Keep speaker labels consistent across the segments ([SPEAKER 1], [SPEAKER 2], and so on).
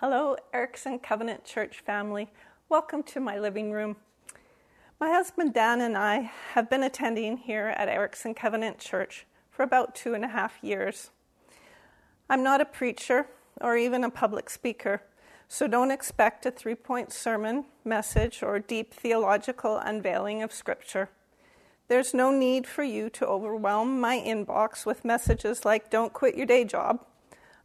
[SPEAKER 1] Hello, Erickson Covenant Church family. Welcome to my living room. My husband Dan and I have been attending here at Erickson Covenant Church for about two and a half years. I'm not a preacher or even a public speaker, so don't expect a three point sermon, message, or deep theological unveiling of Scripture. There's no need for you to overwhelm my inbox with messages like, don't quit your day job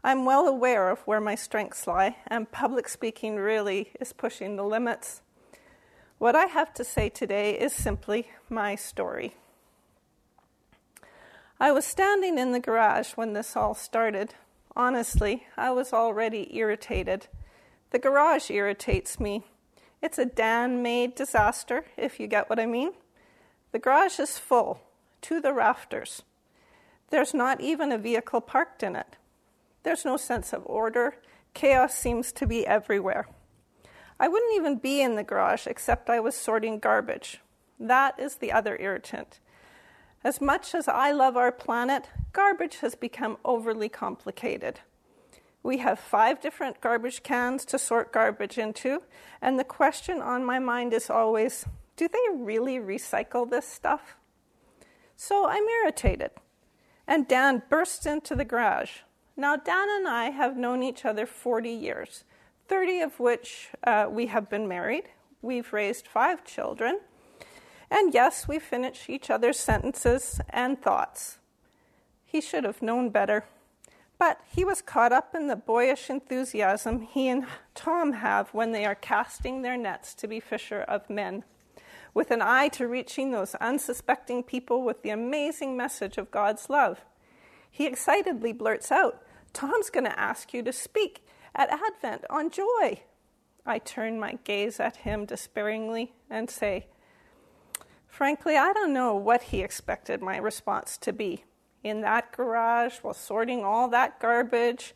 [SPEAKER 1] I'm well aware of where my strengths lie, and public speaking really is pushing the limits. What I have to say today is simply my story. I was standing in the garage when this all started. Honestly, I was already irritated. The garage irritates me. It's a Dan made disaster, if you get what I mean. The garage is full, to the rafters. There's not even a vehicle parked in it. There's no sense of order. Chaos seems to be everywhere. I wouldn't even be in the garage except I was sorting garbage. That is the other irritant. As much as I love our planet, garbage has become overly complicated. We have five different garbage cans to sort garbage into, and the question on my mind is always do they really recycle this stuff? So I'm irritated. And Dan bursts into the garage. Now, Dan and I have known each other 40 years, 30 of which uh, we have been married. We've raised five children. And yes, we finish each other's sentences and thoughts. He should have known better. But he was caught up in the boyish enthusiasm he and Tom have when they are casting their nets to be fisher of men, with an eye to reaching those unsuspecting people with the amazing message of God's love. He excitedly blurts out, Tom's going to ask you to speak at Advent on joy. I turn my gaze at him despairingly and say, Frankly, I don't know what he expected my response to be. In that garage, while sorting all that garbage,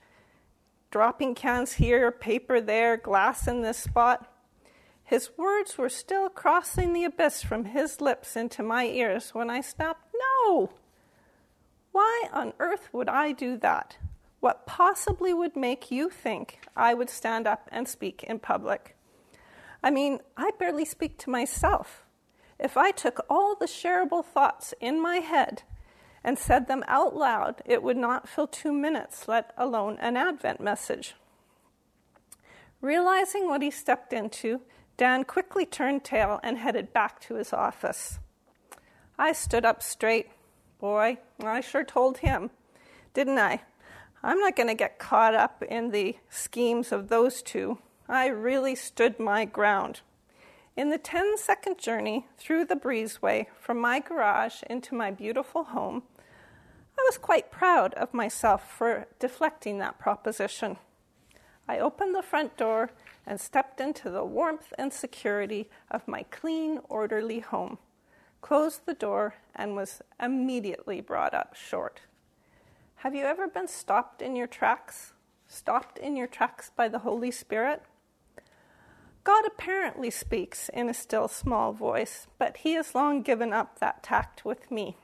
[SPEAKER 1] dropping cans here, paper there, glass in this spot. His words were still crossing the abyss from his lips into my ears when I snapped, No! Why on earth would I do that? What possibly would make you think I would stand up and speak in public? I mean, I barely speak to myself. If I took all the shareable thoughts in my head and said them out loud, it would not fill two minutes, let alone an Advent message. Realizing what he stepped into, Dan quickly turned tail and headed back to his office. I stood up straight, Boy, I sure told him, didn't I? I'm not going to get caught up in the schemes of those two. I really stood my ground. In the 10 second journey through the breezeway from my garage into my beautiful home, I was quite proud of myself for deflecting that proposition. I opened the front door and stepped into the warmth and security of my clean, orderly home closed the door, and was immediately brought up short. Have you ever been stopped in your tracks? Stopped in your tracks by the Holy Spirit? God apparently speaks in a still small voice, but He has long given up that tact with me.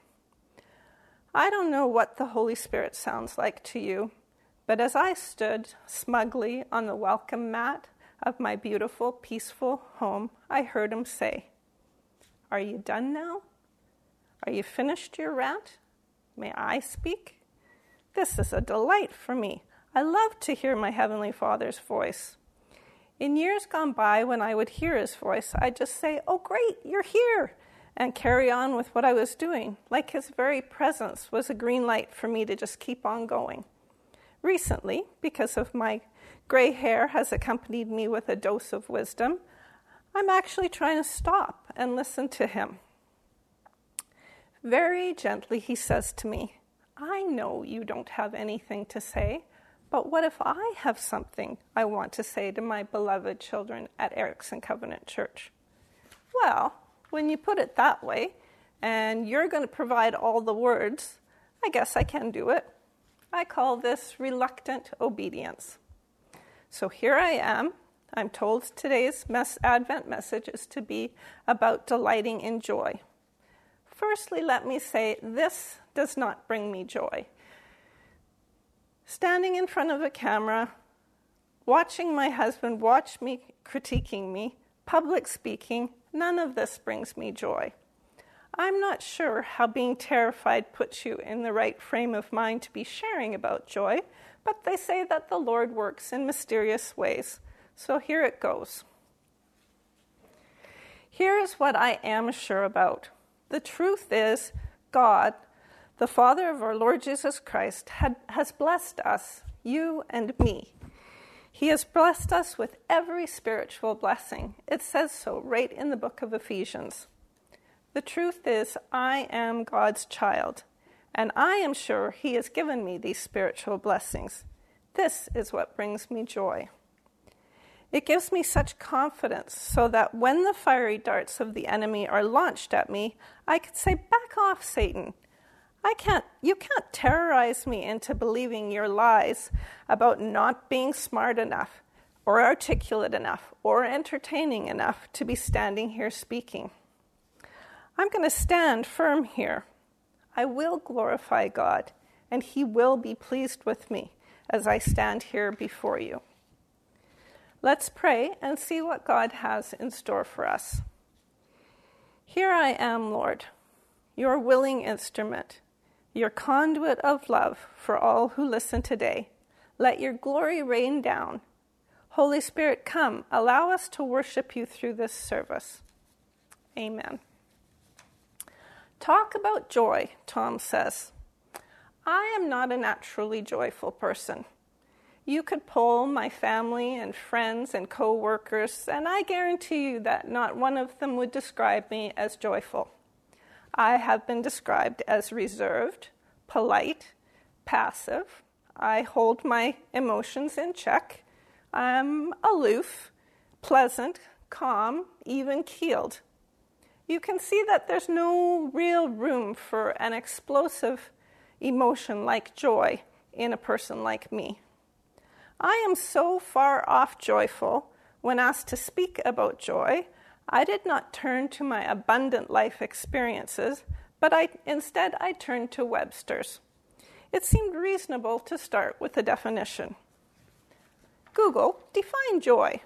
[SPEAKER 1] I don't know what the Holy Spirit sounds like to you, but as I stood smugly on the welcome mat of my beautiful, peaceful home, I heard Him say, are you done now? Are you finished your rant? May I speak? This is a delight for me. I love to hear my Heavenly Father's voice. In years gone by, when I would hear his voice, I'd just say, Oh, great, you're here, and carry on with what I was doing, like his very presence was a green light for me to just keep on going. Recently, because of my gray hair has accompanied me with a dose of wisdom, I'm actually trying to stop and listen to him. Very gently, he says to me, I know you don't have anything to say, But what if I have something I want to say to my beloved children at Erickson Covenant Church? Well, when you put it that way, and you're going to provide all the words, I guess I can do it. I call this reluctant obedience. So here I am. I'm told today's mess- Advent message is to be about delighting in joy. Firstly, let me say this does not bring me joy. Standing in front of a camera, watching my husband watch me critiquing me, public speaking, none of this brings me joy. I'm not sure how being terrified puts you in the right frame of mind to be sharing about joy, but they say that the Lord works in mysterious ways. So here it goes. Here is what I am sure about. The truth is, God, the Father of our Lord Jesus Christ, had, has blessed us, you and me. He has blessed us with every spiritual blessing. It says so right in the book of Ephesians. The truth is, I am God's child, and I am sure He has given me these spiritual blessings. This is what brings me joy. It gives me such confidence so that when the fiery darts of the enemy are launched at me, I can say, Back off, Satan. I can't, you can't terrorize me into believing your lies about not being smart enough, or articulate enough, or entertaining enough to be standing here speaking. I'm going to stand firm here. I will glorify God, and He will be pleased with me as I stand here before you. Let's pray and see what God has in store for us. Here I am, Lord, your willing instrument, your conduit of love for all who listen today. Let your glory rain down. Holy Spirit, come, allow us to worship you through this service. Amen. Talk about joy, Tom says. I am not a naturally joyful person. You could poll my family and friends and co workers, and I guarantee you that not one of them would describe me as joyful. I have been described as reserved, polite, passive. I hold my emotions in check. I'm aloof, pleasant, calm, even keeled you can see that there's no real room for an explosive emotion like joy in a person like me. I am so far off joyful when asked to speak about joy, I did not turn to my abundant life experiences, but I, instead I turned to Webster's. It seemed reasonable to start with a definition. Google, define joy.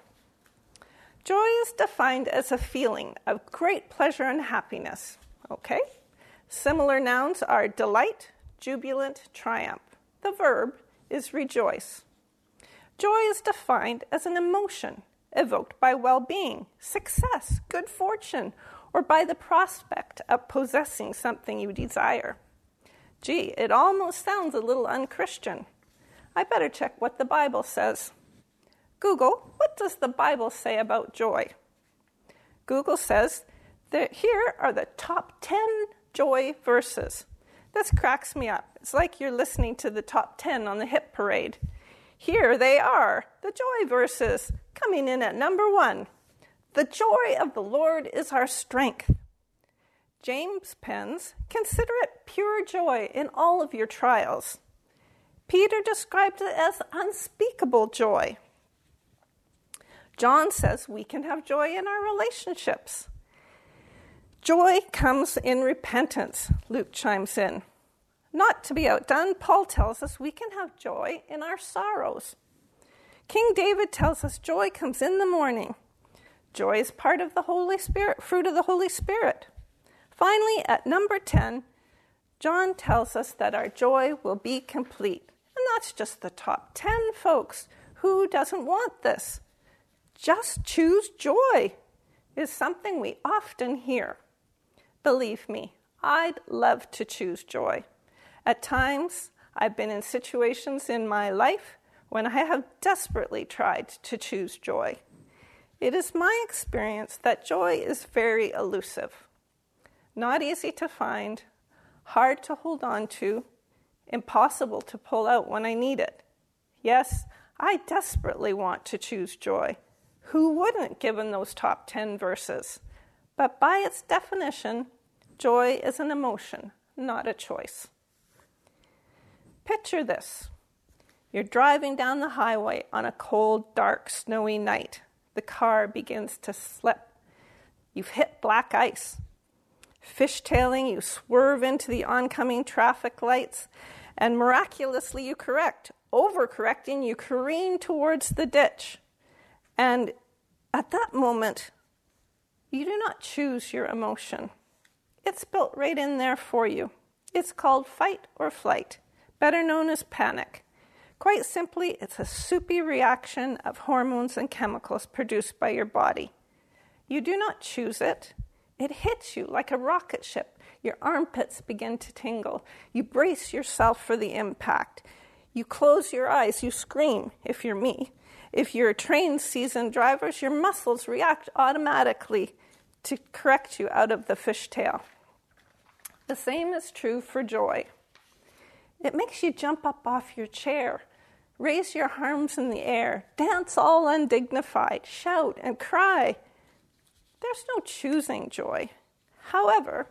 [SPEAKER 1] Joy is defined as a feeling of great pleasure and happiness. Okay? Similar nouns are delight, jubilant, triumph. The verb is rejoice. Joy is defined as an emotion evoked by well being, success, good fortune, or by the prospect of possessing something you desire. Gee, it almost sounds a little unchristian. I better check what the Bible says. Google, what does the Bible say about joy? Google says that here are the top 10 joy verses. This cracks me up. It's like you're listening to the top 10 on the hit parade. Here they are, the joy verses, coming in at number one. The joy of the Lord is our strength. James pens, consider it pure joy in all of your trials. Peter described it as unspeakable joy. John says we can have joy in our relationships. Joy comes in repentance, Luke chimes in. Not to be outdone, Paul tells us we can have joy in our sorrows. King David tells us joy comes in the morning. Joy is part of the Holy Spirit, fruit of the Holy Spirit. Finally, at number 10, John tells us that our joy will be complete. And that's just the top 10, folks. Who doesn't want this? Just choose joy is something we often hear. Believe me, I'd love to choose joy. At times, I've been in situations in my life when I have desperately tried to choose joy. It is my experience that joy is very elusive, not easy to find, hard to hold on to, impossible to pull out when I need it. Yes, I desperately want to choose joy. Who wouldn't, given those top 10 verses? But by its definition, joy is an emotion, not a choice. Picture this you're driving down the highway on a cold, dark, snowy night. The car begins to slip. You've hit black ice. Fishtailing, you swerve into the oncoming traffic lights, and miraculously you correct. Overcorrecting, you careen towards the ditch. And at that moment, you do not choose your emotion. It's built right in there for you. It's called fight or flight, better known as panic. Quite simply, it's a soupy reaction of hormones and chemicals produced by your body. You do not choose it, it hits you like a rocket ship. Your armpits begin to tingle. You brace yourself for the impact. You close your eyes, you scream, if you're me. If you're a trained, seasoned driver, your muscles react automatically to correct you out of the fishtail. The same is true for joy. It makes you jump up off your chair, raise your arms in the air, dance all undignified, shout and cry. There's no choosing joy. However,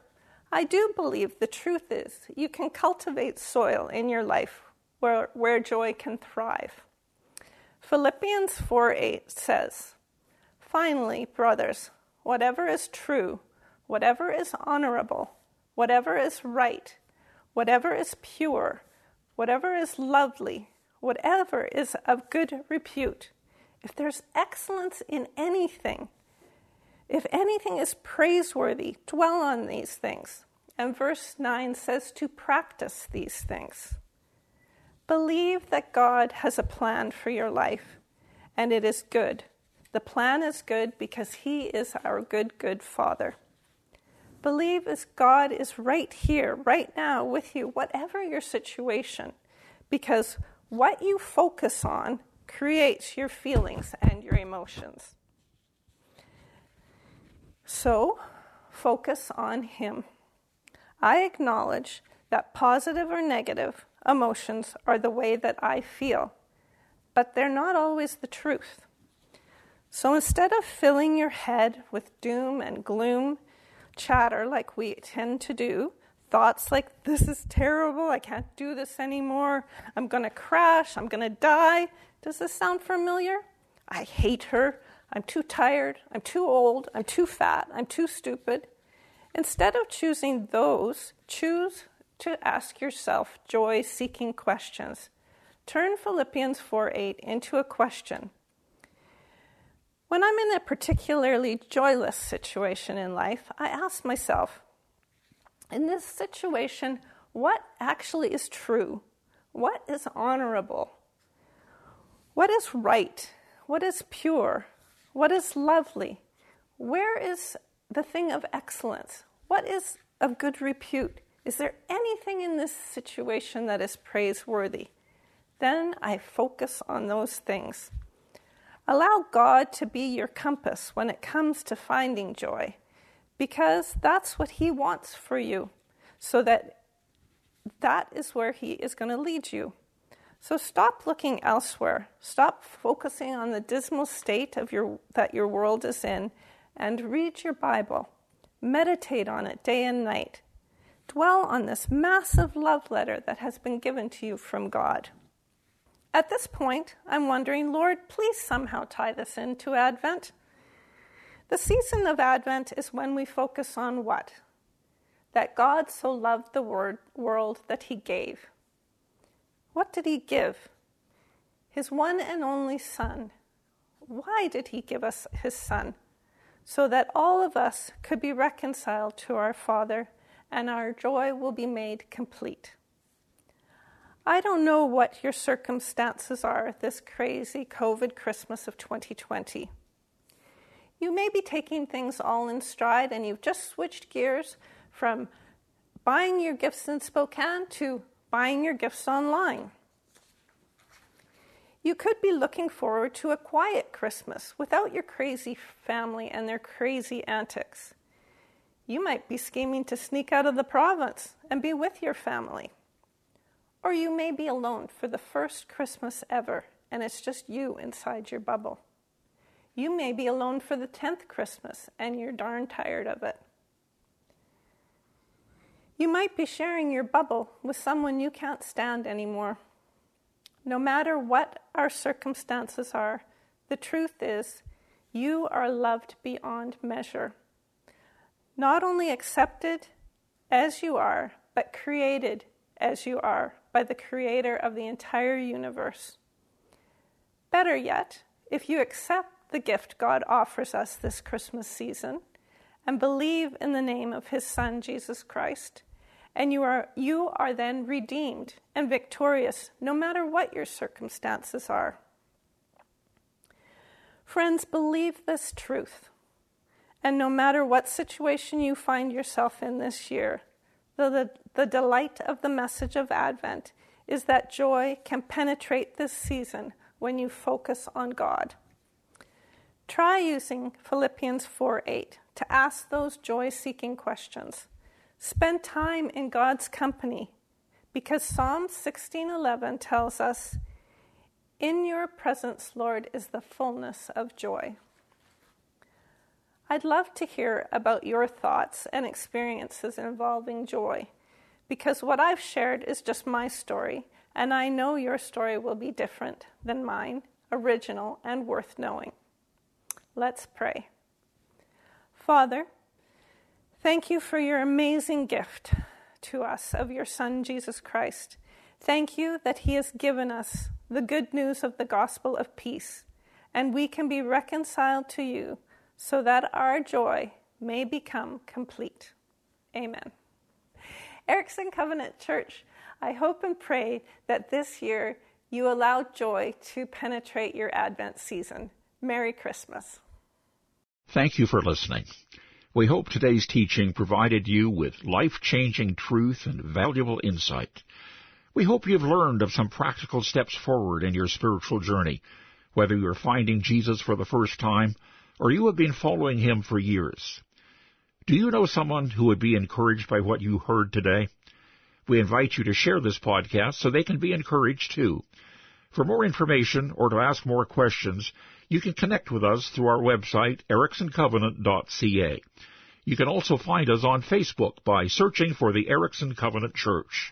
[SPEAKER 1] I do believe the truth is you can cultivate soil in your life where, where joy can thrive. Philippians 4 8 says, Finally, brothers, whatever is true, whatever is honorable, whatever is right, whatever is pure, whatever is lovely, whatever is of good repute, if there's excellence in anything, if anything is praiseworthy, dwell on these things. And verse 9 says to practice these things. Believe that God has a plan for your life, and it is good. The plan is good because He is our good, good Father. Believe as God is right here, right now with you, whatever your situation, because what you focus on creates your feelings and your emotions. So, focus on Him. I acknowledge that positive or negative emotions are the way that I feel, but they're not always the truth. So instead of filling your head with doom and gloom chatter like we tend to do, thoughts like, this is terrible, I can't do this anymore, I'm to crash, I'm to die. Does this sound familiar? I hate her, I'm too tired, I'm too old, I'm too fat, I'm too stupid. Instead of choosing those, choose to ask yourself joy seeking questions. Turn Philippians 4 8 into a question. When I'm in a particularly joyless situation in life, I ask myself, in this situation, what actually is true? What is honorable? What is right? What is pure? What is lovely? Where is the thing of excellence? What is of good repute? Is there anything in this situation that is praiseworthy? Then I focus on those things. Allow God to be your compass when it comes to finding joy, because that's what He wants for you, so that that is where He is going to lead you. So stop looking elsewhere. Stop focusing on the dismal state of your, that your world is in, and read your Bible. Meditate on it day and night. Dwell on this massive love letter that has been given to you from God. At this point, I'm wondering, Lord, please somehow tie this into Advent. The season of Advent is when we focus on what? That God so loved the word, world that he gave. What did he give? His one and only Son. Why did he give us his Son? So that all of us could be reconciled to our Father and our joy will be made complete. I don't know what your circumstances are this crazy COVID Christmas of 2020. You may be taking things all in stride and you've just switched gears from buying your gifts in Spokane to buying your gifts online. You could be looking forward to a quiet Christmas without your crazy family and their crazy antics. You might be scheming to sneak out of the province and be with your family. Or you may be alone for the first Christmas ever, and it's just you inside your bubble. You may be alone for the 10th Christmas, and you're darn tired of it. You might be sharing your bubble with someone you can't stand anymore. No matter what our circumstances are, the truth is you are loved beyond measure. Not only accepted as you are, but created as you are by the creator of the entire universe. Better yet, if you accept the gift God offers us this Christmas season and believe in the name of his son Jesus Christ, and you are you are then redeemed and victorious no matter what your circumstances are. Friends, believe this truth. And no matter what situation you find yourself in this year, the, the, delight of the message of Advent is that joy can penetrate this season when you focus on God. Try using Philippians 4 8 to ask those joy seeking questions. Spend time in God's company because Psalm 16:11 tells us, "In your presence, Lord, is the fullness of joy." I'd love to hear about your thoughts and experiences involving joy because what I've shared is just my story, and I know your story will be different than mine, original and worth knowing. Let's pray. Father, thank you for your amazing gift to us of your Son, Jesus Christ. Thank you that He has given us the good news of the gospel of peace, and we can be reconciled to you so that our joy may become complete. Amen. Erickson Covenant Church, I hope and pray that this year you allow joy to penetrate your Advent season. Merry Christmas.
[SPEAKER 2] Thank you for listening. We hope today's teaching provided you with life-changing truth and valuable insight. We hope you've learned of some practical steps forward in your spiritual journey, whether you're finding Jesus for the first time or you have been following him for years. Do you know someone who would be encouraged by what you heard today? We invite you to share this podcast so they can be encouraged too. For more information or to ask more questions, you can connect with us through our website, ericksoncovenant.ca. You can also find us on Facebook by searching for the Erickson Covenant Church.